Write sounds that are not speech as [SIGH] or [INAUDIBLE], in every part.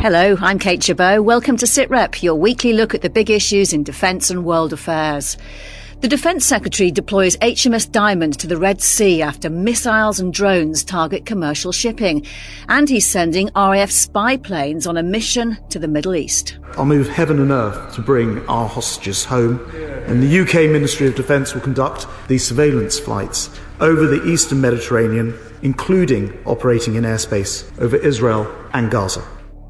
Hello, I'm Kate Chabot. Welcome to SITREP, your weekly look at the big issues in defence and world affairs. The Defence Secretary deploys HMS Diamond to the Red Sea after missiles and drones target commercial shipping. And he's sending RAF spy planes on a mission to the Middle East. I'll move heaven and earth to bring our hostages home. And the UK Ministry of Defence will conduct these surveillance flights over the eastern Mediterranean, including operating in airspace over Israel and Gaza.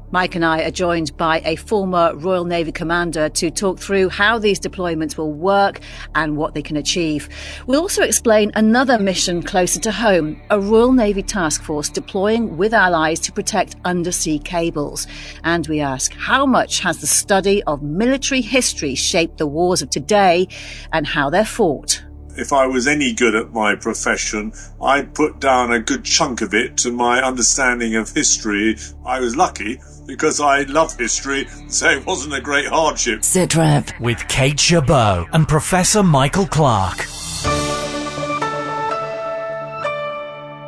Mike and I are joined by a former Royal Navy commander to talk through how these deployments will work and what they can achieve. We'll also explain another mission closer to home, a Royal Navy task force deploying with allies to protect undersea cables. And we ask, how much has the study of military history shaped the wars of today and how they're fought? if I was any good at my profession, I'd put down a good chunk of it to my understanding of history. I was lucky because I love history, so it wasn't a great hardship. SITREP with Kate Chabot and Professor Michael Clarke.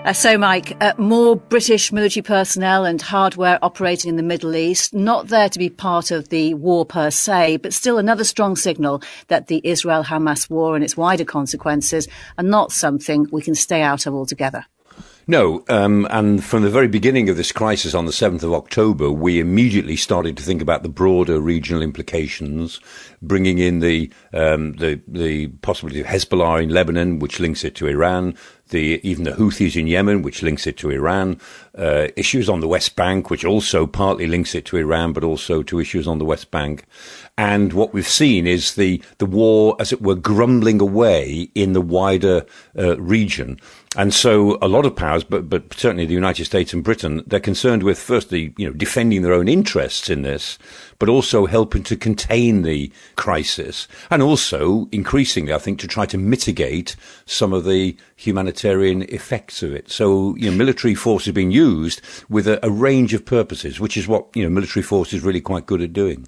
Uh, so, Mike, uh, more British military personnel and hardware operating in the Middle East, not there to be part of the war per se, but still another strong signal that the Israel Hamas war and its wider consequences are not something we can stay out of altogether. No, um, and from the very beginning of this crisis on the 7th of October, we immediately started to think about the broader regional implications, bringing in the um, the, the possibility of Hezbollah in Lebanon, which links it to Iran, the even the Houthis in Yemen, which links it to Iran, uh, issues on the West Bank, which also partly links it to Iran, but also to issues on the West Bank. And what we've seen is the the war, as it were, grumbling away in the wider uh, region. And so a lot of powers, but, but certainly the United States and Britain, they're concerned with firstly, you know, defending their own interests in this, but also helping to contain the crisis and also increasingly, I think, to try to mitigate some of the humanitarian effects of it. So, you know, military force is being used with a, a range of purposes, which is what, you know, military force is really quite good at doing.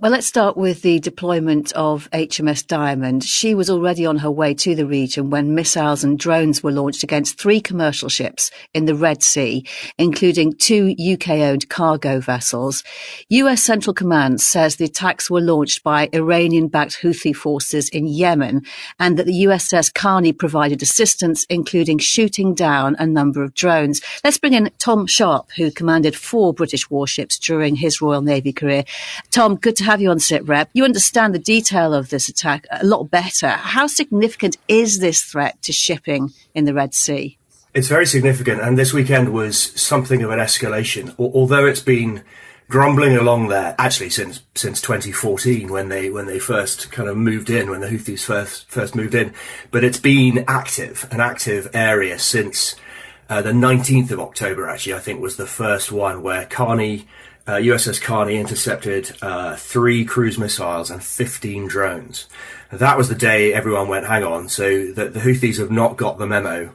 Well, let's start with the deployment of HMS Diamond. She was already on her way to the region when missiles and drones were launched against three commercial ships in the Red Sea, including two UK-owned cargo vessels. US Central Command says the attacks were launched by Iranian-backed Houthi forces in Yemen and that the USS Carney provided assistance, including shooting down a number of drones. Let's bring in Tom Sharpe, who commanded four British warships during his Royal Navy career. Tom, good to have you on SITREP. You understand the detail of this attack a lot better. How significant is this threat to shipping in the Red Sea? It's very significant, and this weekend was something of an escalation. Although it's been grumbling along there actually since since 2014 when they when they first kind of moved in when the Houthis first first moved in, but it's been active an active area since uh, the 19th of October. Actually, I think was the first one where Carney uh, USS Carney intercepted uh, three cruise missiles and 15 drones. That was the day everyone went, hang on, so the, the Houthis have not got the memo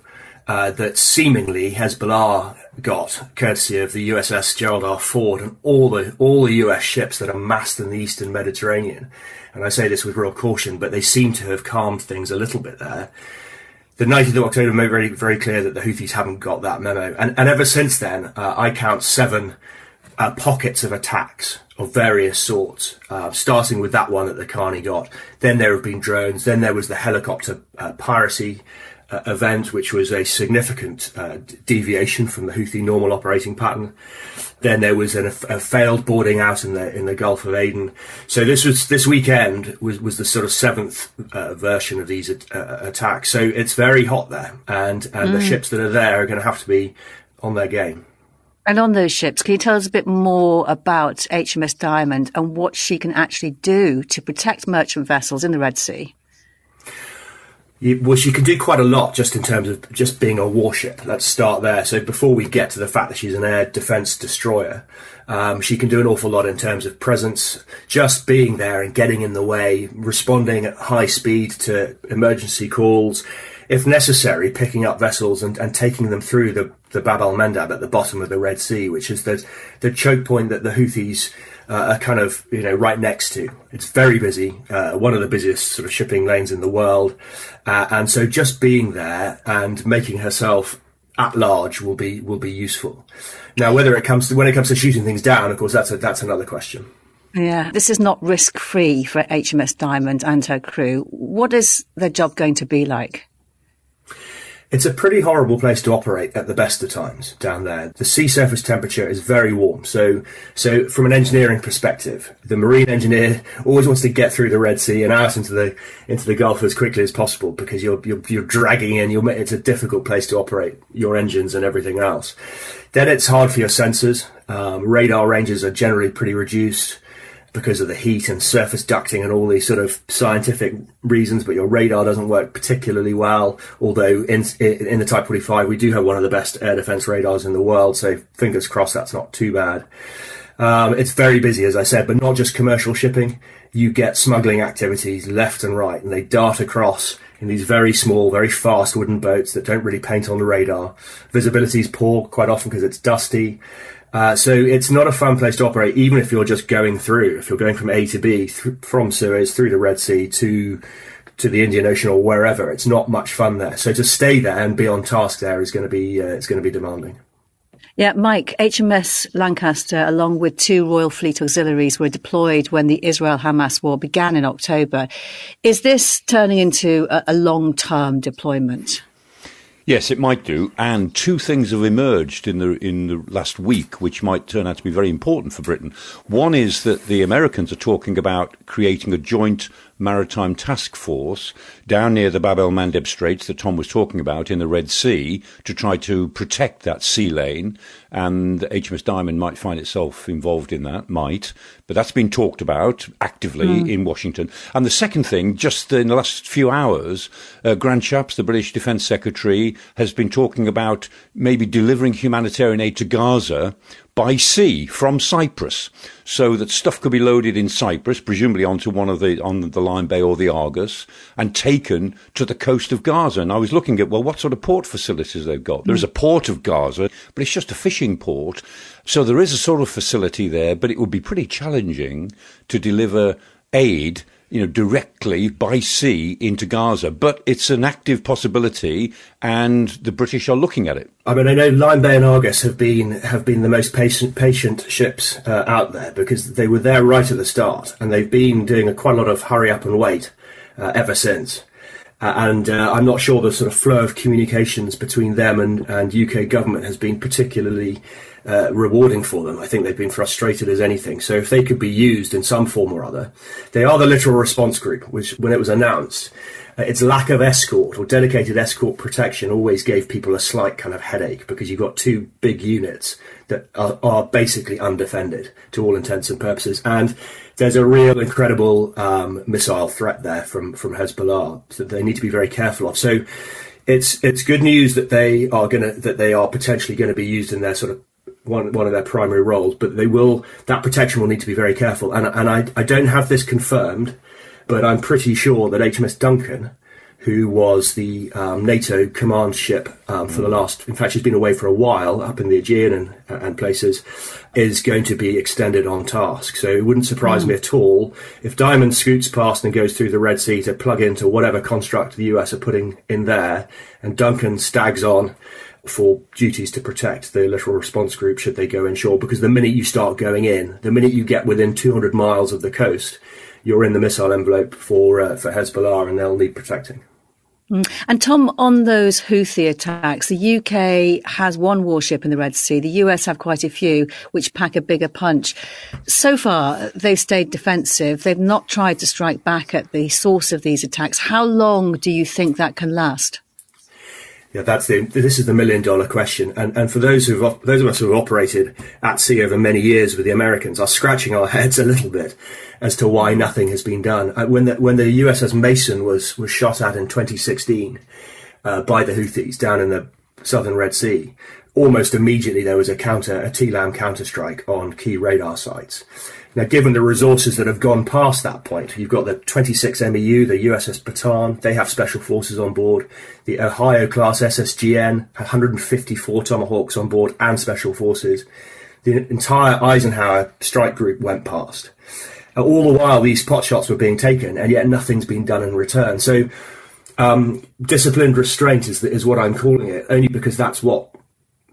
uh, that seemingly Hezbollah got, courtesy of the USS Gerald R. Ford and all the all the US ships that are massed in the eastern Mediterranean. And I say this with real caution, but they seem to have calmed things a little bit there. The 19th of October made very very clear that the Houthis haven't got that memo, and and ever since then, uh, I count seven uh, pockets of attacks of various sorts, uh, starting with that one that the Carney got. Then there have been drones. Then there was the helicopter uh, piracy uh, event, which was a significant uh, deviation from the Houthi normal operating pattern. Then there was an, a failed boarding out in the in the Gulf of Aden. So this was this weekend was, was the sort of seventh uh, version of these attacks. So it's very hot there, and and mm. the ships that are there are going to have to be on their game. And on those ships, can you tell us a bit more about HMS Diamond and what she can actually do to protect merchant vessels in the Red Sea? Well, she can do quite a lot just in terms of just being a warship. Let's start there. So before we get to the fact that she's an air defense destroyer, um, she can do an awful lot in terms of presence, just being there and getting in the way, responding at high speed to emergency calls, if necessary, picking up vessels and, and taking them through the, the Bab al Mandab at the bottom of the Red Sea, which is the, the choke point that the Houthis uh, are kind of, you know, right next to. It's very busy, uh, one of the busiest sort of shipping lanes in the world. Uh, and so just being there and making herself at large will be will be useful. Now, whether it comes to when it comes to shooting things down, of course, that's a, that's another question. Yeah, this is not risk free for HMS Diamond and her crew. What is their job going to be like? It's a pretty horrible place to operate at the best of times down there. The sea surface temperature is very warm. So, so from an engineering perspective, the marine engineer always wants to get through the Red Sea and out into the into the Gulf as quickly as possible because you're you're, you're dragging in. You're, it's a difficult place to operate your engines and everything else. Then it's hard for your sensors. Um, radar ranges are generally pretty reduced because of the heat and surface ducting and all these sort of scientific reasons, but your radar doesn't work particularly well. Although in, in the Type 45, we do have one of the best air defense radars in the world, so fingers crossed that's not too bad. Um, it's very busy, as I said, but not just commercial shipping. You get smuggling activities left and right, and they dart across in these very small, very fast wooden boats that don't really paint on the radar. Visibility is poor quite often because it's dusty. Uh, so it's not a fun place to operate, even if you're just going through. If you're going from A to B th- from Suez through the Red Sea to to the Indian Ocean or wherever, it's not much fun there. So to stay there and be on task there is going to be uh, it's going to be demanding. Yeah, Mike, HMS Lancaster, along with two Royal Fleet auxiliaries, were deployed when the Israel Hamas war began in October. Is this turning into a, a long term deployment? Yes, it might do. And two things have emerged in the in the last week, which might turn out to be very important for Britain. One is that the Americans are talking about creating a joint maritime task force down near the Bab el Mandeb Straits that Tom was talking about in the Red Sea to try to protect that sea lane. And HMS Diamond might find itself involved in that, might. But that's been talked about actively mm. in Washington. And the second thing, just in the last few hours, uh, Grant Shapps, the British Defence Secretary, has been talking about maybe delivering humanitarian aid to Gaza by sea from Cyprus, so that stuff could be loaded in Cyprus, presumably onto one of the on the Lyme Bay or the Argus, and taken to the coast of Gaza. And I was looking at well, what sort of port facilities they've got. There's a port of Gaza, but it's just a fishing port, so there is a sort of facility there, but it would be pretty challenging to deliver aid you know, directly by sea into Gaza. But it's an active possibility, and the British are looking at it. I mean, I know Lyme Bay and Argus have been have been the most patient patient ships uh, out there because they were there right at the start, and they've been doing a, quite a lot of hurry up and wait uh, ever since. Uh, and uh, I'm not sure the sort of flow of communications between them and, and UK government has been particularly uh, rewarding for them. I think they've been frustrated as anything. So if they could be used in some form or other, they are the Littoral Response Group, which when it was announced, uh, its lack of escort or dedicated escort protection always gave people a slight kind of headache because you've got two big units that are, are basically undefended to all intents and purposes. And there's a real incredible um, missile threat there from, from Hezbollah that they need to be very careful of. So it's it's good news that they are gonna that they are potentially going to be used in their sort of one one of their primary roles, but they will that protection will need to be very careful. And and I I don't have this confirmed, but I'm pretty sure that HMS Duncan, who was the um, NATO command ship um, for the last, in fact, she's been away for a while up in the Aegean and and places, is going to be extended on task. So it wouldn't surprise mm. me at all if Diamond scoots past and goes through the Red Sea to plug into whatever construct the US are putting in there, and Duncan stags on for duties to protect the littoral response group should they go inshore. Because the minute you start going in, the minute you get within 200 miles of the coast, you're in the missile envelope for uh, for Hezbollah, and they'll need protecting. Mm. And Tom, on those Houthi attacks, the UK has one warship in the Red Sea. The US have quite a few, which pack a bigger punch. So far, they've stayed defensive. They've not tried to strike back at the source of these attacks. How long do you think that can last? Yeah, that's the this is the million dollar question. And and for those who those of us who have operated at sea over many years with the Americans are scratching our heads a little bit as to why nothing has been done. Uh, when the when the USS Mason was was shot at in 2016 uh, by the Houthis down in the southern Red Sea, almost immediately there was a counter a TLAM counterstrike on key radar sites. Now, given the resources that have gone past that point, you've got the 26 MEU, the USS Bataan, they have special forces on board. The Ohio class SSGN 154 Tomahawks on board and special forces. The entire Eisenhower strike group went past. Uh, all the while, these pot shots were being taken, and yet nothing's been done in return. So, Um, disciplined restraint is, is what I'm calling it, only because that's what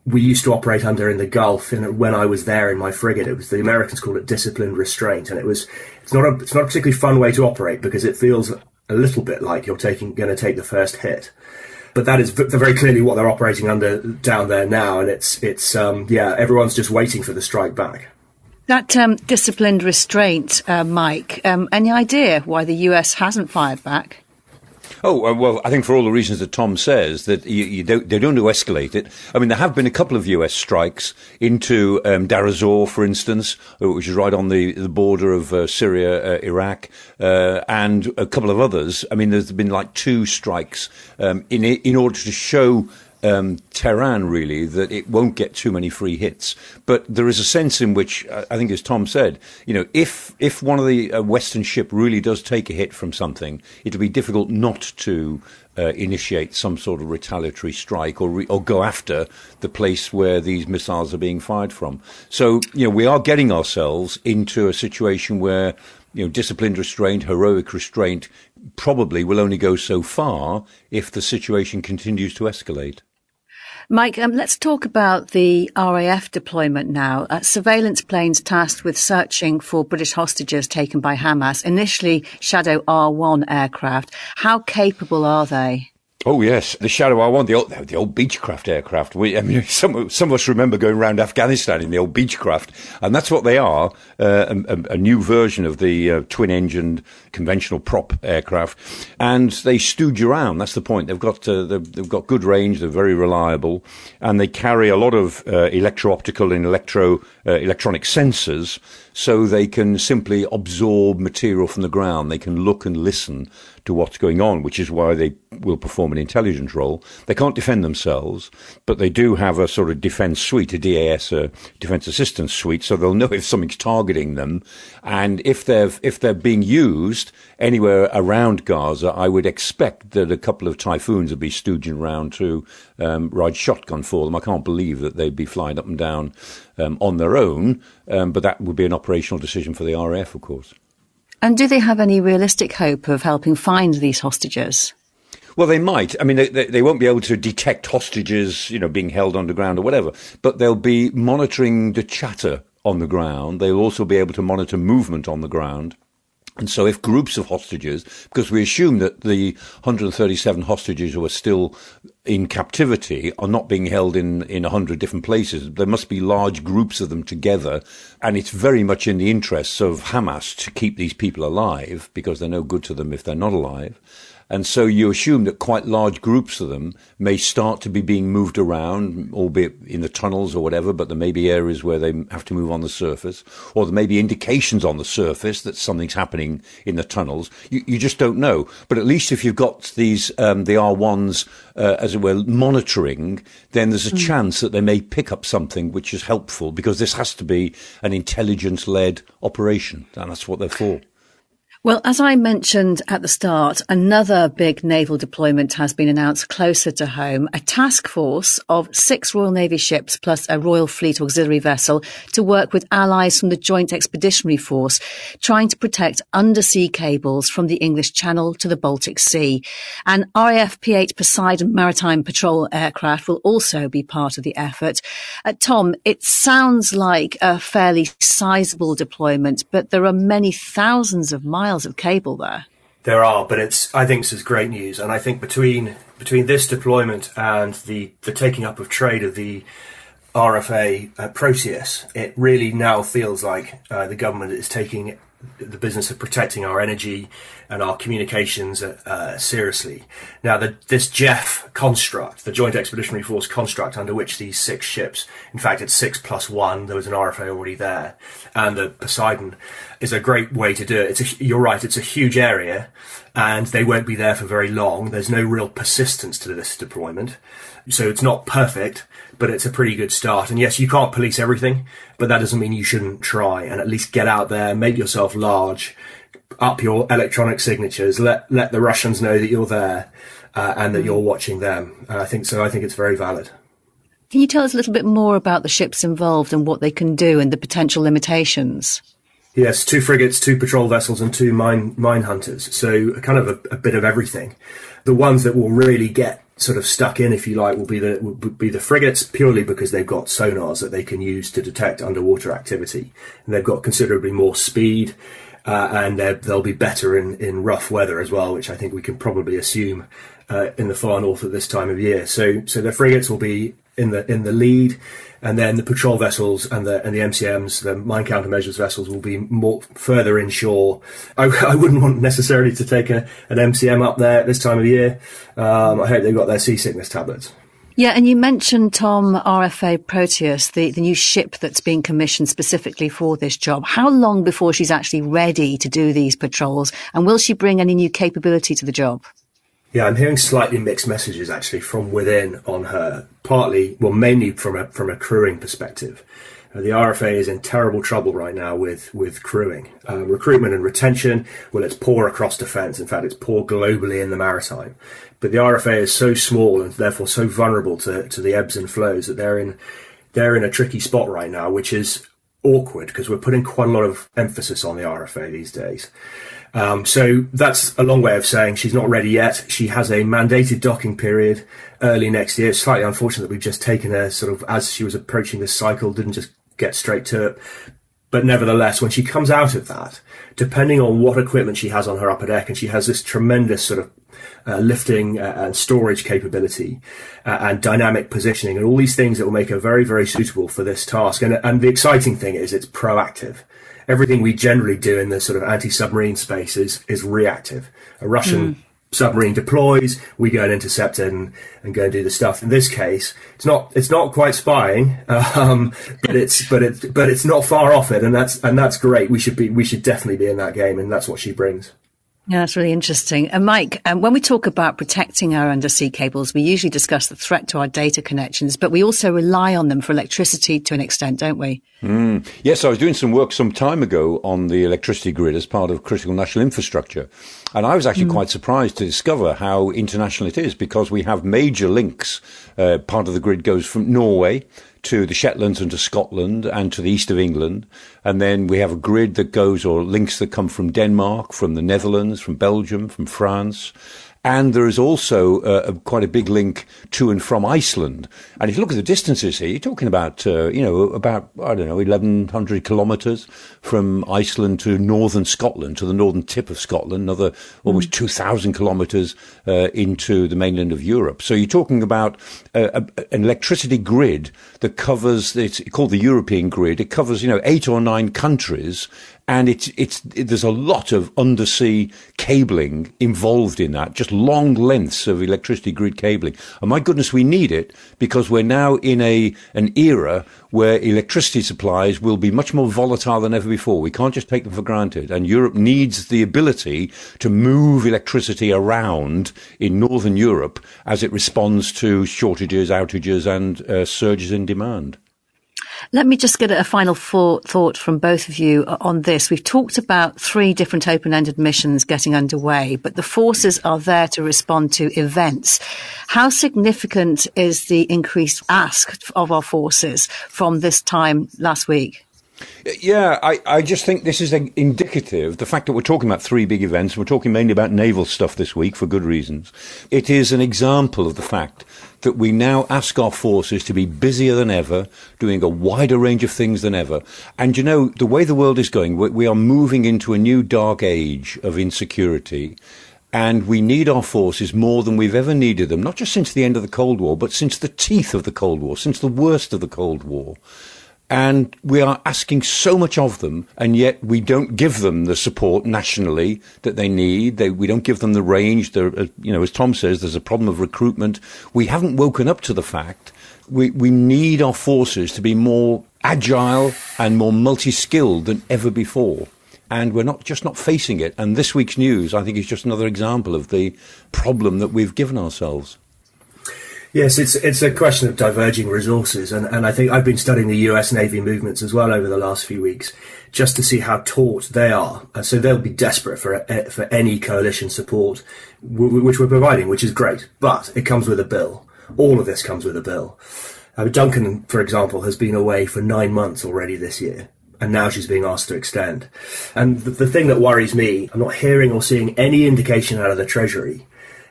we used to operate under in the Gulf. In, when I was there in my frigate, it was the Americans called it disciplined restraint, and it was it's not a it's not a particularly fun way to operate because it feels a little bit like you're taking going to take the first hit. But that is very clearly what they're operating under down there now, and it's it's um, yeah everyone's just waiting for the strike back. That um, disciplined restraint, uh, Mike. Um, any idea why the US hasn't fired back? Oh, uh, well, I think for all the reasons that Tom says, that you, you don't, they don't escalate it. I mean, there have been a couple of US strikes into um, Deir ez-Zor, for instance, uh, which is right on the, the border of uh, Syria, uh, Iraq, uh, and a couple of others. I mean, there's been like two strikes um, in, in order to show um, Tehran, really, that it won't get too many free hits. But there is a sense in which, I think, as Tom said, you know, if if one of the uh, Western ship really does take a hit from something, it'll be difficult not to uh, initiate some sort of retaliatory strike or re- or go after the place where these missiles are being fired from. So, you know, we are getting ourselves into a situation where you know, disciplined restraint, heroic restraint probably will only go so far if the situation continues to escalate. Mike, um, let's talk about the RAF deployment now. Uh, surveillance planes tasked with searching for British hostages taken by Hamas, initially Shadow R1 aircraft. How capable are they? Oh yes, the Shadow R1, the old, the old Beechcraft aircraft. We, I mean, [LAUGHS] some some of us remember going around Afghanistan in the old Beechcraft, and that's what they are. Uh, a, a, new version of the uh, twin-engined conventional prop aircraft, and they stooge around. That's the point. They've got uh, they've, they've, got good range. They're very reliable, and they carry a lot of uh, electro-optical and electro uh, electronic sensors, so they can simply absorb material from the ground. They can look and listen to what's going on, which is why they will perform an intelligence role. They can't defend themselves, but they do have a sort of defense suite, a DAS, a defense assistance suite, so they'll know if something's targeting them. And if they're, if they're being used anywhere around Gaza, I would expect that a couple of typhoons would be stooging around to um, ride shotgun for them. I can't believe that they'd be flying up and down um, on their own, um, but that would be an operational decision for the RAF, of course. And do they have any realistic hope of helping find these hostages? Well, they might. I mean, they, they, won't be able to detect hostages, you know, being held underground or whatever, but they'll be monitoring the chatter on the ground. They'll also be able to monitor movement on the ground. And so if groups of hostages, because we assume that the 137 hostages who are still in captivity are not being held in, in 100 different places, there must be large groups of them together. And it's very much in the interests of Hamas to keep these people alive because they're no good to them if they're not alive. And so you assume that quite large groups of them may start to be being moved around, albeit in the tunnels or whatever, but there may be areas where they have to move on the surface, or there may be indications on the surface that something's happening in the tunnels. You, you just don't know. But at least if you've got these, um, the R1s, uh, as it were, monitoring, then there's a mm. chance that they may pick up something which is helpful because this has to be an intelligence led operation, and that's what they're for. Well, as I mentioned at the start, another big naval deployment has been announced closer to home. A task force of six Royal Navy ships plus a Royal Fleet auxiliary vessel to work with allies from the Joint Expeditionary Force, trying to protect undersea cables from the English Channel to the Baltic Sea. An RAF P-8 Poseidon maritime patrol aircraft will also be part of the effort. Uh, Tom, it sounds like a fairly sizable deployment, but there are many thousands of miles miles of cable there. There are, but it's I think this is great news, and I think between between this deployment and the the taking up of trade of the RFA uh, Proteus, it really now feels like uh, the government is taking the business of protecting our energy and our communications uh, seriously. Now, the, this JEF construct, the Joint Expeditionary Force construct, under which these six ships, in fact, it's six plus one, there was an RFA already there, and the Poseidon is a great way to do it. It's a, you're right, it's a huge area, and they won't be there for very long. There's no real persistence to this deployment. So it's not perfect, but it's a pretty good start. And yes, you can't police everything, but that doesn't mean you shouldn't try and at least get out there, make yourself large, up your electronic signatures, let let the Russians know that you're there uh, and that you're watching them. Uh, I think so. I think it's very valid. Can you tell us a little bit more about the ships involved and what they can do and the potential limitations? Yes, two frigates, two patrol vessels, and two mine mine hunters. So kind of a, a, bit of everything. The ones that will really get sort of stuck in, if you like, will be the will be the frigates purely because they've got sonars that they can use to detect underwater activity, and they've got considerably more speed. Uh, and they'll be better in, in rough weather as well, which I think we can probably assume uh, in the far north at this time of year. So, so the frigates will be in the in the lead and then the patrol vessels and the and the MCMs, the mine countermeasures vessels, will be more further inshore. I, [LAUGHS] I wouldn't want necessarily to take a, an MCM up there at this time of year. Um, I hope they've got their seasickness tablets. Yeah, and you mentioned Tom RFA Proteus, the, the new ship that's being commissioned specifically for this job. How long before she's actually ready to do these patrols, and will she bring any new capability to the job? Yeah, I'm hearing slightly mixed messages actually from within on her. Partly, well, mainly from a from a crewing perspective. Uh, the RFA is in terrible trouble right now with with crewing, uh, recruitment and retention. Well, it's poor across defence. In fact, it's poor globally in the maritime. But the RFA is so small and therefore so vulnerable to to the ebbs and flows that they're in they're in a tricky spot right now, which is awkward because we're putting quite a lot of emphasis on the RFA these days. Um, so that's a long way of saying she's not ready yet. She has a mandated docking period early next year. It's slightly unfortunate that we've just taken her sort of as she was approaching this cycle, didn't just get straight to it. But nevertheless, when she comes out of that, depending on what equipment she has on her upper deck, and she has this tremendous sort of uh, lifting uh, and storage capability uh, and dynamic positioning and all these things that will make her very, very suitable for this task. And, and the exciting thing is it's proactive everything we generally do in the sort of anti-submarine space is, is reactive. A Russian mm. submarine deploys, we go and intercept it and, and go and do the stuff. In this case, it's not it's not quite spying, [LAUGHS] um, but it's but it's but it's not far off it, and that's and that's great. We should be we should definitely be in that game, and that's what she brings. Yeah, that's really interesting. And Mike, um, when we talk about protecting our undersea cables, we usually discuss the threat to our data connections, but we also rely on them for electricity to an extent, don't we? Mm. Yes, I was doing some work some time ago on the electricity grid as part of critical national infrastructure. And I was actually mm. quite surprised to discover how international it is because we have major links. Uh, part of the grid goes from Norway to the Shetlands and to Scotland and to the east of England. And then we have a grid that goes or links that come from Denmark, from the Netherlands, from Belgium, from France. And there is also uh, a, quite a big link to and from Iceland. And if you look at the distances here, you're talking about, uh, you know, about, I don't know, 1,100 kilometres from Iceland to northern Scotland, to the northern tip of Scotland, another almost mm. 2,000 kilometres uh, into the mainland of Europe. So you're talking about a, a, an electricity grid that covers, it's called the European grid. It covers, you know, eight or nine countries and it's it's it, there's a lot of undersea cabling involved in that, just long lengths of electricity grid cabling. And my goodness, we need it because we're now in a an era where electricity supplies will be much more volatile than ever before. We can't just take them for granted, and Europe needs the ability to move electricity around in northern Europe as it responds to shortages, outages, and uh, surges in demand. Let me just get a final thought from both of you uh, on this. We've talked about three different open-ended missions getting underway, but the forces are there to respond to events. How significant is the increased ask of our forces from this time last week? Yeah, I, I just think this is indicative. The fact that we're talking about three big events, we're talking mainly about naval stuff this week for good reasons. It is an example of the fact that we now ask our forces to be busier than ever, doing a wider range of things than ever. And you know, the way the world is going, we, are moving into a new dark age of insecurity. And we need our forces more than we've ever needed them, not just since the end of the Cold War, but since the teeth of the Cold War, since the worst of the Cold War and we are asking so much of them, and yet we don't give them the support nationally that they need. They, we don't give them the range. Uh, you know, as Tom says, there's a problem of recruitment. We haven't woken up to the fact we, we need our forces to be more agile and more multi-skilled than ever before. And we're not just not facing it. And this week's news, I think, is just another example of the problem that we've given ourselves. Yes, it's it's a question of diverging resources, and, and I think I've been studying the U.S. Navy movements as well over the last few weeks, just to see how taut they are. And so they'll be desperate for for any coalition support, which we're providing, which is great. But it comes with a bill. All of this comes with a bill. Uh, Duncan, for example, has been away for nine months already this year. and now she's being asked to extend. And the, the thing that worries me, I'm not hearing or seeing any indication out of the Treasury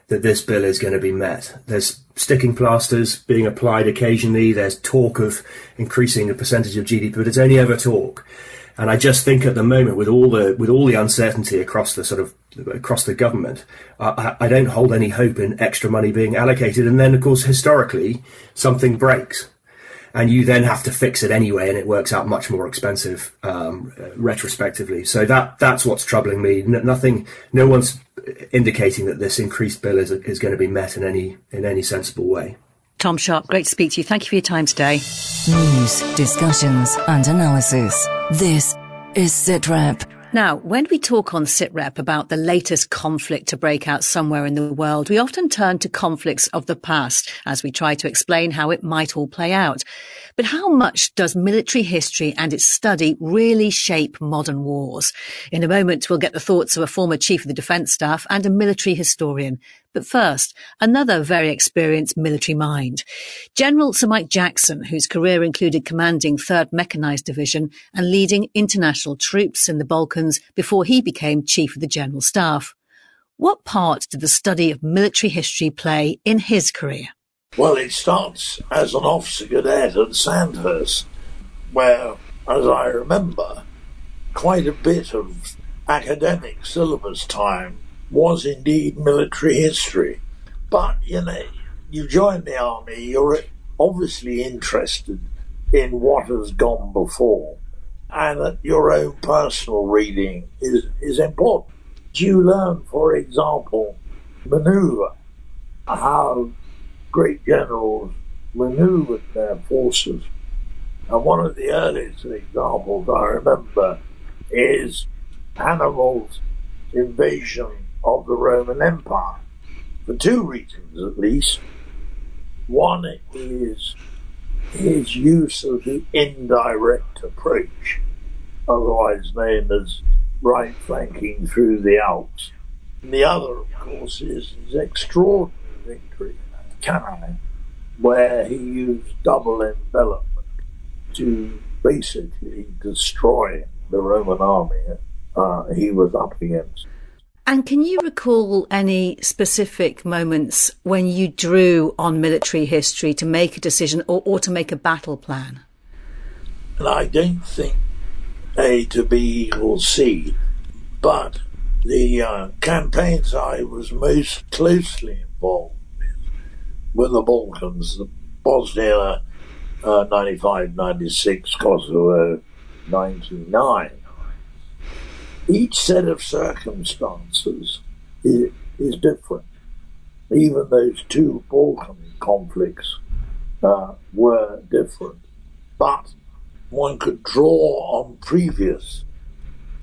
that this bill is going to be met. There's sticking plasters being applied occasionally. There's talk of increasing the percentage of GDP, but it's only ever talk. And I just think at the moment, with all the with all the uncertainty across the sort of across the government, I, I don't hold any hope in extra money being allocated. And then, of course, historically, something breaks, and you then have to fix it anyway, and it works out much more expensive um, retrospectively. So that that's what's troubling me. N- nothing, no one's indicating that this increased bill is is going to be met in any in any sensible way. Tom Sharpe, great to speak to you. Thank you for your time today. News, discussions, and analysis. This is SITREP. Now, when we talk on SITREP about the latest conflict to break out somewhere in the world, we often turn to conflicts of the past as we try to explain how it might all play out. But how much does military history and its study really shape modern wars? In a moment, we'll get the thoughts of a former chief of the defence staff and a military historian. But first, another very experienced military mind. General Sir Mike Jackson, whose career included commanding 3rd Mechanised Division and leading international troops in the Balkans before he became Chief of the General Staff. What part did the study of military history play in his career? Well, it starts as an officer cadet at Sandhurst, where, as I remember, quite a bit of academic syllabus time was indeed military history. But, you know, you join the army, you're obviously interested in what has gone before, and that your own personal reading is, is important. You learn, for example, maneuver, how great generals maneuvered their forces. And one of the earliest examples I remember is Hannibal's invasion of the Roman Empire, for two reasons at least. One is his use of the indirect approach, otherwise known as right flanking through the Alps. And the other, of course, is his extraordinary victory at Cannae, where he used double envelopment to basically destroy the Roman army uh, he was up against. And can you recall any specific moments when you drew on military history to make a decision or, or to make a battle plan? And I don't think A to B equals C, but the uh, campaigns I was most closely involved with were the Balkans, the Bosnia uh, 95, 96, Kosovo 99. Each set of circumstances is, is different. Even those two Balkan conflicts uh, were different. But one could draw on previous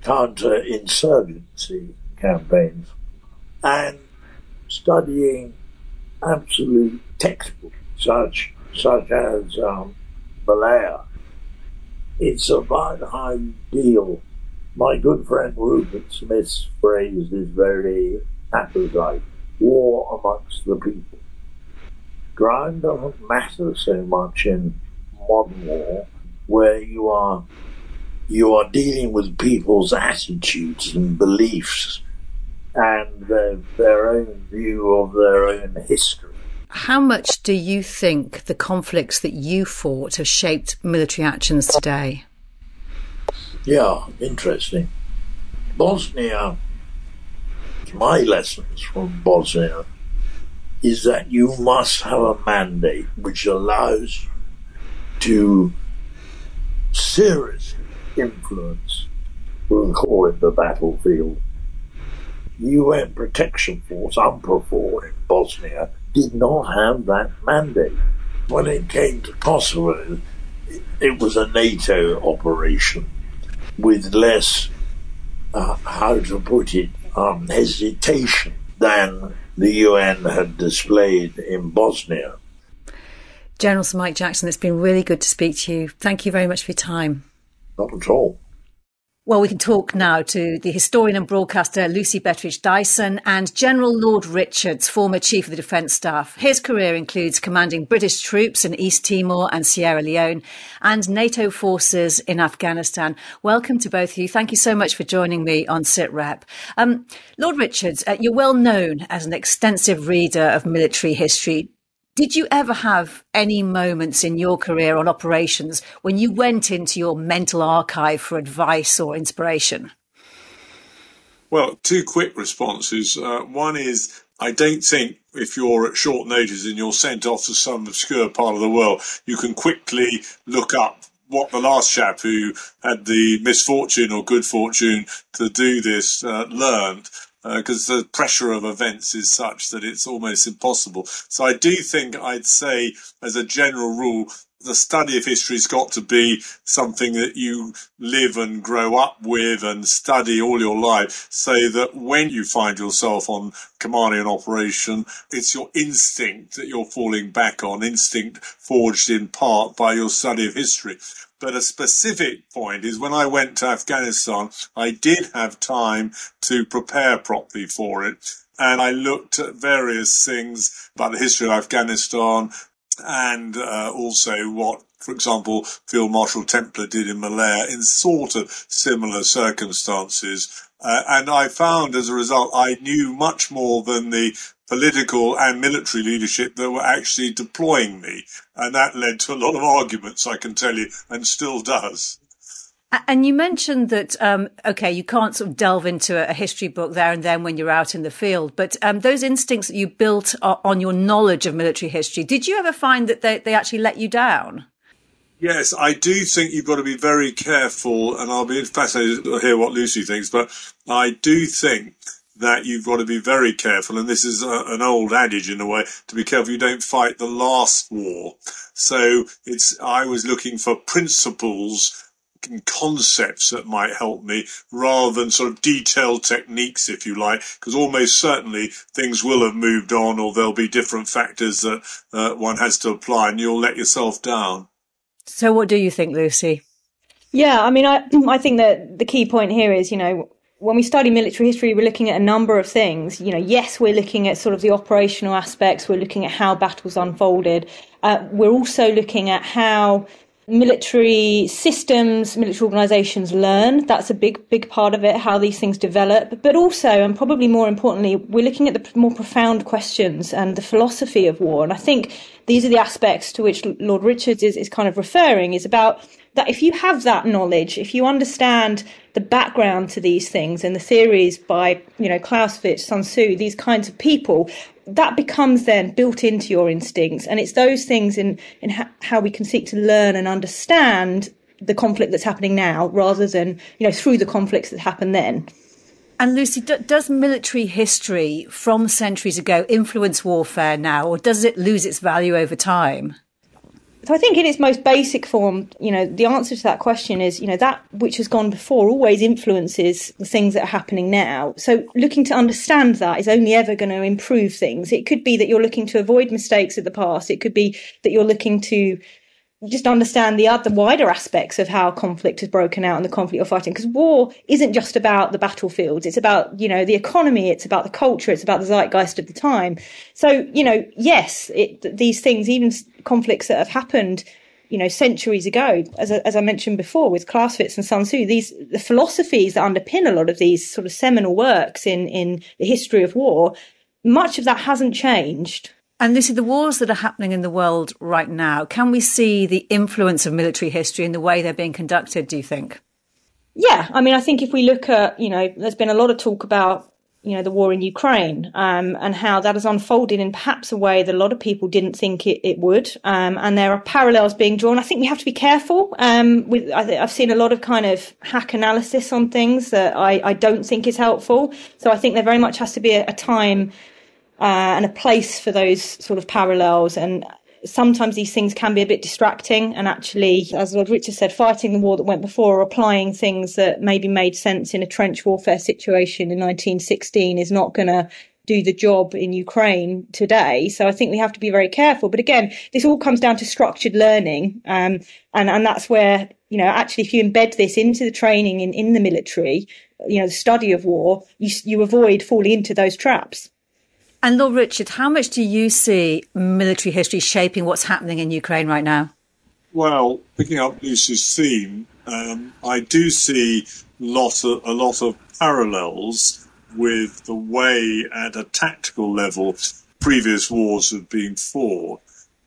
counter-insurgency campaigns and studying absolute textbook, such such as um, Malaya. It's about how you deal. My good friend Rupert Smith's phrase is very apposite: war amongst the people. Ground doesn't matter so much in modern war, where you are you are dealing with people's attitudes and beliefs and their, their own view of their own history. How much do you think the conflicts that you fought have shaped military actions today? Yeah, interesting. Bosnia, my lessons from Bosnia is that you must have a mandate which allows to seriously influence, we'll call it the battlefield, UN Protection Force, UNPROFOR, in Bosnia, did not have that mandate. When it came to Kosovo, it was a NATO operation with less, uh, how to put it, um, hesitation than the UN had displayed in Bosnia. General Sir Mike Jackson, it's been really good to speak to you. Thank you very much for your time. Not at all. Well, we can talk now to the historian and broadcaster Lucy Betteridge Dyson and General Lord Richards, former Chief of the Defence Staff. His career includes commanding British troops in East Timor and Sierra Leone and NATO forces in Afghanistan. Welcome to both of you. Thank you so much for joining me on SITREP. Um, Lord Richards, uh, you're well known as an extensive reader of military history. Did you ever have any moments in your career on operations when you went into your mental archive for advice or inspiration? Well, two quick responses. Uh, one is I don't think if you're at short notice and you're sent off to some obscure part of the world, you can quickly look up what the last chap who had the misfortune or good fortune to do this uh, learned because uh, the pressure of events is such that it's almost impossible. So I do think I'd say, as a general rule, the study of history's got to be something that you live and grow up with and study all your life so that when you find yourself on commanding an operation, it's your instinct that you're falling back on, instinct forged in part by your study of history. But a specific point is when I went to Afghanistan, I did have time to prepare properly for it. And I looked at various things about the history of Afghanistan and uh, also what, for example, Field Marshal Templer did in Malaya in sort of similar circumstances. Uh, and I found as a result, I knew much more than the political and military leadership that were actually deploying me. And that led to a lot of arguments, I can tell you, and still does. And you mentioned that, um, okay, you can't sort of delve into a, history book there and then when you're out in the field, but um, those instincts that you built on your knowledge of military history, did you ever find that they, they actually let you down? Yes, I do think you've got to be very careful, and I'll be fascinated to hear what Lucy thinks, but I do think that you've got to be very careful, and this is a, an old adage in a way, to be careful you don't fight the last war. So it's, I was looking for principles and concepts that might help me rather than sort of detailed techniques, if you like, because almost certainly things will have moved on or there'll be different factors that uh, one has to apply and you'll let yourself down. So what do you think, Lucy? Yeah, I mean, I, [CLEARS THROAT] I think that the key point here is, you know, when we study military history, we're looking at a number of things. You know, yes, we're looking at sort of the operational aspects. We're looking at how battles unfolded. Uh, we're also looking at how military systems, military organisations learn. That's a big, big part of it, how these things develop. But also, and probably more importantly, we're looking at the more profound questions and the philosophy of war. And I think these are the aspects to which Lord Richards is, is kind of referring, is about that if you have that knowledge, if you understand the background to these things and the theories by, you know, Clausewitz, Sun Tzu, these kinds of people, that becomes then built into your instincts. And it's those things in, in ha- how we can seek to learn and understand the conflict that's happening now rather than, you know, through the conflicts that happened then. And Lucy, d- does military history from centuries ago influence warfare now, or does it lose its value over time? So I think in its most basic form, you know, the answer to that question is, you know, that which has gone before always influences the things that are happening now. So looking to understand that is only ever going to improve things. It could be that you're looking to avoid mistakes of the past. It could be that you're looking to just understand the other wider aspects of how conflict has broken out and the conflict you're fighting. Because war isn't just about the battlefields. It's about, you know, the economy. It's about the culture. It's about the zeitgeist of the time. So, you know, yes, it, these things, even conflicts that have happened, you know, centuries ago, as, as I mentioned before with Clausewitz and Sun Tzu, these, the philosophies that underpin a lot of these sort of seminal works in, in the history of war, much of that hasn't changed and Lucy, the wars that are happening in the world right now, can we see the influence of military history in the way they're being conducted, do you think? Yeah, I mean, I think if we look at, you know, there's been a lot of talk about, you know, the war in Ukraine um, and how that has unfolded in perhaps a way that a lot of people didn't think it, it would. Um, and there are parallels being drawn. I think we have to be careful. Um, with I have seen a lot of kind of hack analysis on things that I, I don't think is helpful. So I think there very much has to be a, a time uh, and a place for those sort of parallels. And sometimes these things can be a bit distracting. And actually, as Lord Richard said, fighting the war that went before or applying things that maybe made sense in a trench warfare situation in 1916 is not going to do the job in Ukraine today. So I think we have to be very careful. But again, this all comes down to structured learning. Um, and, and that's where, you know, actually, if you embed this into the training in, in the military, you know, the study of war, you, you avoid falling into those traps. And Lord Richard, how much do you see military history shaping what's happening in Ukraine right now? Well, picking up Lucy's theme, um, I do see lot of, a lot of parallels with the way at a tactical level previous wars have been fought.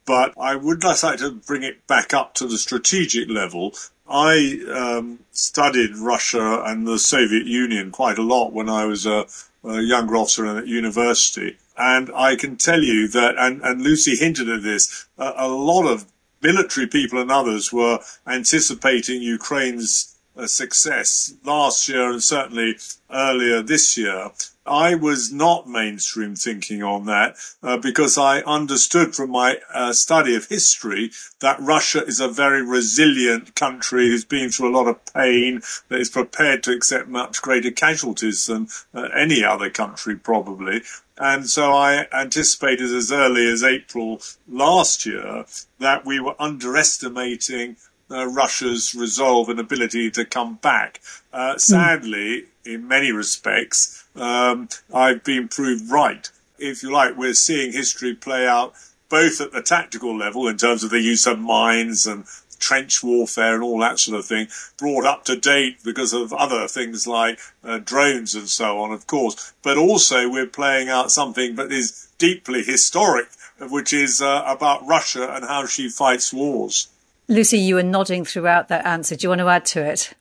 But I would like to bring it back up to the strategic level. I um, studied Russia and the Soviet Union quite a lot when I was a, a younger officer at university. And I can tell you that, and, and Lucy hinted at this, uh, a lot of military people and others were anticipating Ukraine's uh, success last year and certainly earlier this year. I was not mainstream thinking on that uh, because I understood from my uh, study of history that Russia is a very resilient country who's been through a lot of pain, that is prepared to accept much greater casualties than uh, any other country probably. And so I anticipated as early as April last year that we were underestimating uh, Russia's resolve and ability to come back. Uh, sadly, in many respects, um, I've been proved right. If you like, we're seeing history play out both at the tactical level in terms of the use of mines and trench warfare and all that sort of thing, brought up to date because of other things like uh, drones and so on, of course. But also we're playing out something that is deeply historic, which is uh, about Russia and how she fights wars. Lucy, you were nodding throughout that answer. Do you want to add to it?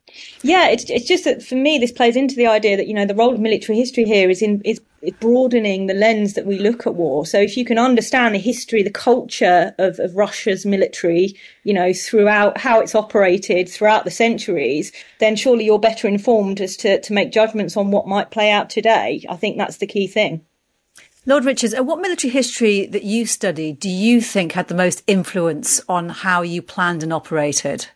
Yeah, it's, it's just that for me, this plays into the idea that, you know, the role of military history here is in, is broadening the lens that we look at war. So if you can understand the history, the culture of, of Russia's military, you know, throughout how it's operated throughout the centuries, then surely you're better informed as to, to make judgments on what might play out today. I think that's the key thing. Lord Richards, uh, what military history that you studied do you think had the most influence on how you planned and operated?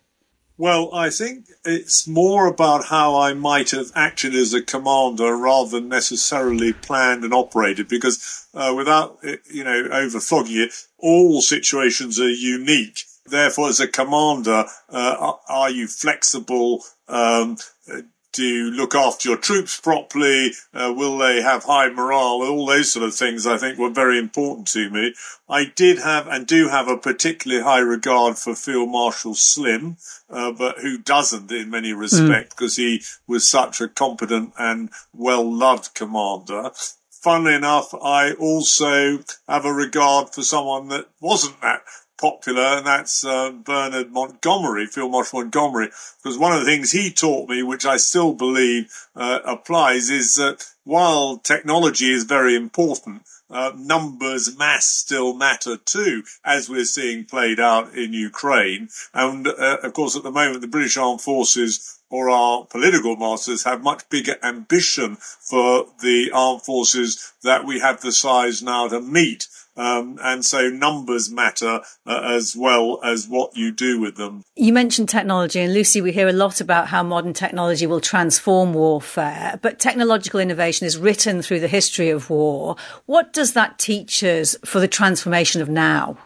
Well, I think it's more about how I might have acted as a commander rather than necessarily planned and operated because uh, without, you know, overflogging it, all situations are unique. Therefore, as a commander, uh, are you flexible? Um, to look after your troops properly? Uh, will they have high morale? All those sort of things I think were very important to me. I did have and do have a particularly high regard for Field Marshal Slim, uh, but who doesn't in many respects because mm. he was such a competent and well loved commander funnily enough, I also have a regard for someone that wasn't that popular, and that's uh, Bernard Montgomery, Field Marshal Montgomery, because one of the things he taught me, which I still believe uh, applies, is that while technology is very important, uh, numbers, mass still matter too, as we're seeing played out in Ukraine. And uh, of course, at the moment, the British Armed Forces or our political masters have much bigger ambition for the armed forces that we have the size now to meet. Um, and so numbers matter uh, as well as what you do with them. You mentioned technology, and Lucy, we hear a lot about how modern technology will transform warfare, but technological innovation is written through the history of war. What does that teach us for the transformation of now?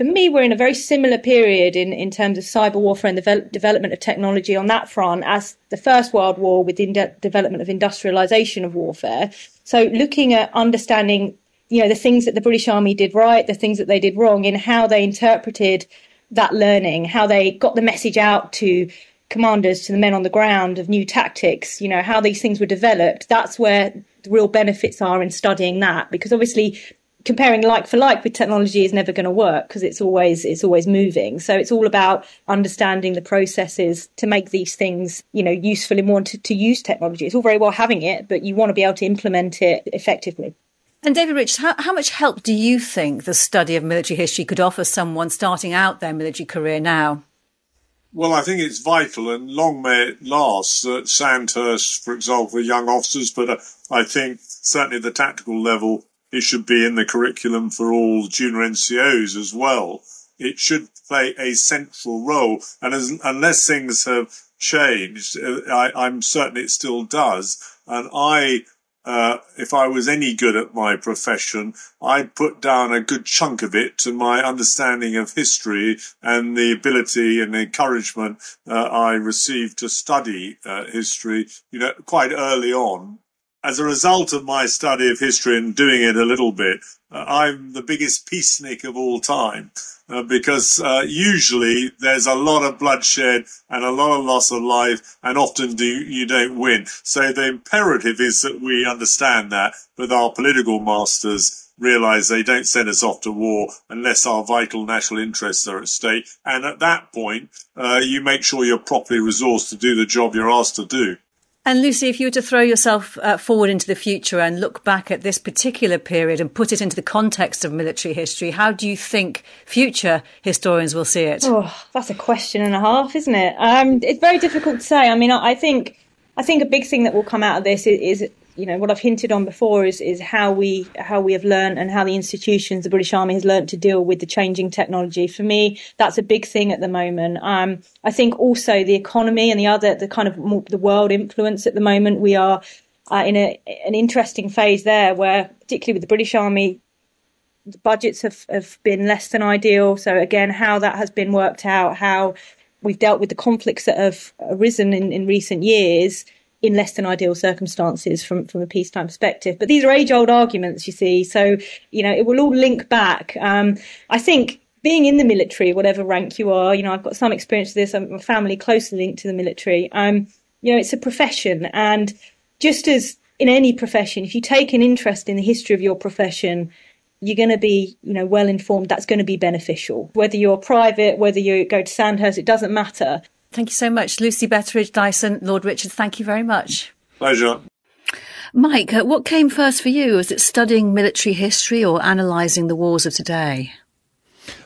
for me, we're in a very similar period in, in terms of cyber warfare and the development of technology on that front as the First World War with the in- development of industrialization of warfare. So looking at understanding you know, the things that the British Army did right, the things that they did wrong, in how they interpreted that learning, how they got the message out to commanders, to the men on the ground of new tactics, you know, how these things were developed. That's where the real benefits are in studying that, because obviously comparing like for like with technology is never going to work because it's always it's always moving. So it's all about understanding the processes to make these things you know useful and want to, to use technology. It's all very well having it but you want to be able to implement it effectively and David Rich, how, how much help do you think the study of military history could offer someone starting out their military career now? Well, I think it's vital, and long may it last. At Sandhurst, for example, young officers, but uh, I think certainly the tactical level, it should be in the curriculum for all junior NCOs as well. It should play a central role, and as, unless things have changed, uh, I, I'm certain it still does. And I uh, if I was any good at my profession, I'd put down a good chunk of it to my understanding of history and the ability and encouragement uh, I received to study uh, history, you know, quite early on. As a result of my study of history and doing it a little bit, uh, I'm the biggest peacenik of all time. Uh, because uh, usually there's a lot of bloodshed and a lot of loss of life, and often do you don't win. So the imperative is that we understand that, but our political masters realize they don't send us off to war unless our vital national interests are at stake. And at that point, uh, you make sure you're properly resourced to do the job you're asked to do. And Lucy, if you were to throw yourself uh, forward into the future and look back at this particular period and put it into the context of military history, how do you think future historians will see it? Oh, that's a question and a half, isn't it? Um, it's very difficult to say. I mean, I think I think a big thing that will come out of this is, is you know what I've hinted on before is is how we how we have learned and how the institutions the British Army has learned to deal with the changing technology. For me, that's a big thing at the moment. Um, I think also the economy and the other the kind of the world influence at the moment. We are uh, in a, an interesting phase there where, particularly with the British Army, the budgets have, have been less than ideal. So again, how that has been worked out, how we've dealt with the conflicts that have arisen in, in recent years in less than ideal circumstances from, from a peacetime perspective. But these are age old arguments, you see. So, you know, it will all link back. Um, I think being in the military, whatever rank you are, you know, I've got some experience with this. I'm a family closely linked to the military. Um, you know, it's a profession. And just as in any profession, if you take an interest in the history of your profession, you're going to be, you know, well informed. That's going to be beneficial. Whether you're private, whether you go to Sandhurst, it doesn't matter. Thank you so much, Lucy Betteridge Dyson, Lord Richard. Thank you very much. Pleasure. Mike, uh, what came first for you? Was it studying military history or analysing the wars of today?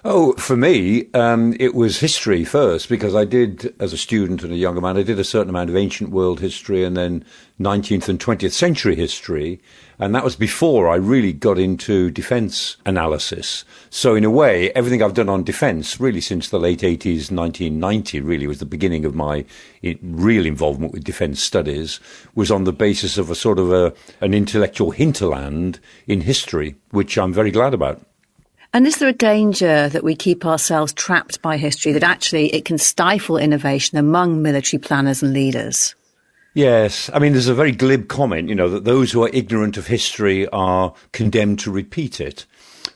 Oh, for me, um, it was history first because I did, as a student and a younger man, I did a certain amount of ancient world history and then 19th and 20th century history. And that was before I really got into defence analysis. So in a way, everything I've done on defence, really since the late 80s, 1990, really was the beginning of my real involvement with defence studies, was on the basis of a sort of a, an intellectual hinterland in history, which I'm very glad about. And is there a danger that we keep ourselves trapped by history, that actually it can stifle innovation among military planners and leaders? Yes. I mean, there's a very glib comment, you know, that those who are ignorant of history are condemned to repeat it.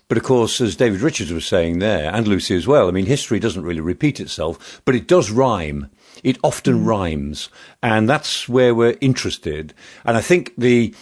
But of course, as David Richards was saying there, and Lucy as well, I mean, history doesn't really repeat itself, but it does rhyme. It often mm. rhymes, and that's where we're interested. And I think the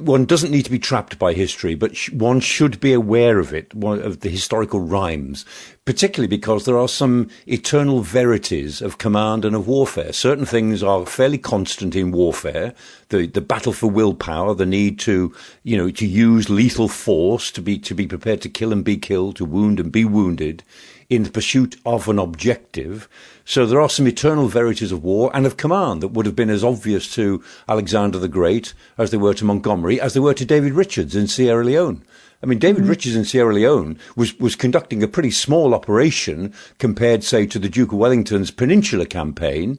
one doesn't need to be trapped by history, but sh- one should be aware of it, one, of the historical rhymes, particularly because there are some eternal verities of command and of warfare. Certain things are fairly constant in warfare. The, the battle for willpower, the need to, you know, to use lethal force, to be, to be prepared to kill and be killed, to wound and be wounded in the pursuit of an objective. So there are some eternal verities of war and of command that would have been as obvious to Alexander the Great as they were to Montgomery, as they were to David Richards in Sierra Leone. I mean, David mm-hmm. Richards in Sierra Leone was, was conducting a pretty small operation compared, say, to the Duke of Wellington's Peninsular campaign.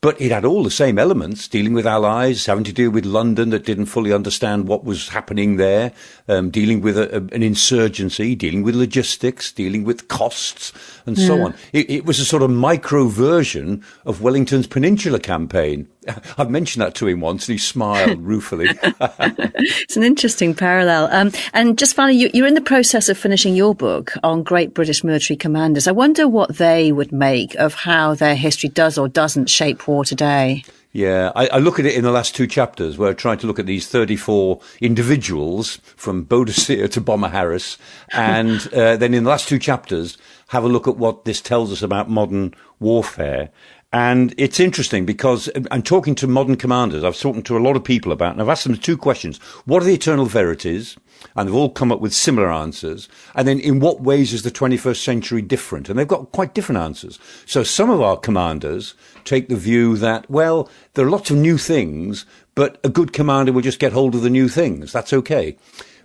But it had all the same elements, dealing with allies, having to deal with London that didn't fully understand what was happening there, um, dealing with a, a, an insurgency, dealing with logistics, dealing with costs, and yeah. so on. It, it, was a sort of micro version of Wellington's Peninsular campaign. [LAUGHS] I've mentioned that to him once, and he smiled [LAUGHS] ruefully. [LAUGHS] it's an interesting parallel. Um, and just finally, you, are in the process of finishing your book on great British military commanders. I wonder what they would make of how their history does or doesn't shape war today. Yeah, I, I, look at it in the last two chapters where I try to look at these 34 individuals from Boadicea to Bomber Harris. And uh, then in the last two chapters, have a look at what this tells us about modern warfare. And it's interesting because uh, I'm talking to modern commanders. I've spoken to a lot of people about, and I've asked them two questions. What are the eternal verities? And they've all come up with similar answers. And then in what ways is the 21st century different? And they've got quite different answers. So some of our commanders take the view that, well, there are lots of new things, but a good commander will just get hold of the new things. That's okay.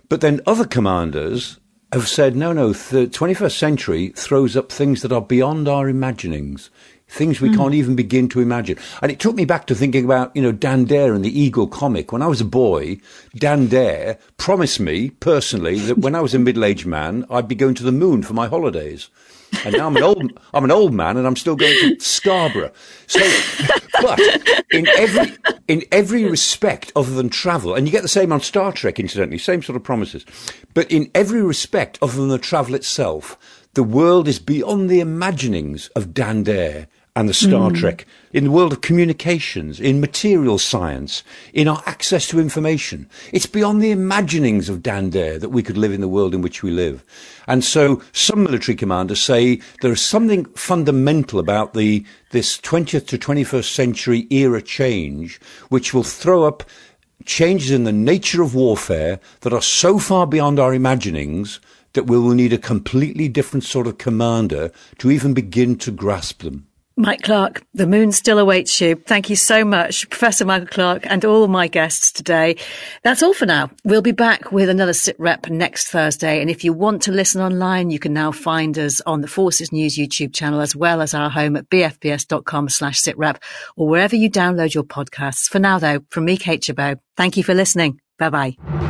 But then other commanders have said, no, no, the 21st century throws up things that are beyond our imaginings things we mm. can't even begin to imagine. And it took me back to thinking about, you know, Dan Dare and the Eagle comic. When I was a boy, Dan Dare promised me personally that when I was a [LAUGHS] middle-aged man, I'd be going to the moon for my holidays. And now I'm an old, [LAUGHS] I'm an old man and I'm still going to Scarborough. So, [LAUGHS] but in every, in every respect other than travel, and you get the same on Star Trek, incidentally, same sort of promises, but in every respect other than the travel itself, the world is beyond the imaginings of Dan Dare and the Star mm. Trek, in the world of communications, in material science, in our access to information. It's beyond the imaginings of Dan Dare that we could live in the world in which we live. And so some military commanders say there is something fundamental about the, this 20th to 21st century era change, which will throw up changes in the nature of warfare that are so far beyond our imaginings that we will need a completely different sort of commander to even begin to grasp them. Mike Clarke, the moon still awaits you. Thank you so much, Professor Michael Clarke, and all my guests today. That's all for now. We'll be back with another SITREP next Thursday. And if you want to listen online, you can now find us on the Forces News YouTube channel, as well as our home at bfbs.com slash sitrep or wherever you download your podcasts. For now, though, from me, Kate Chabot, thank you for listening. Bye bye.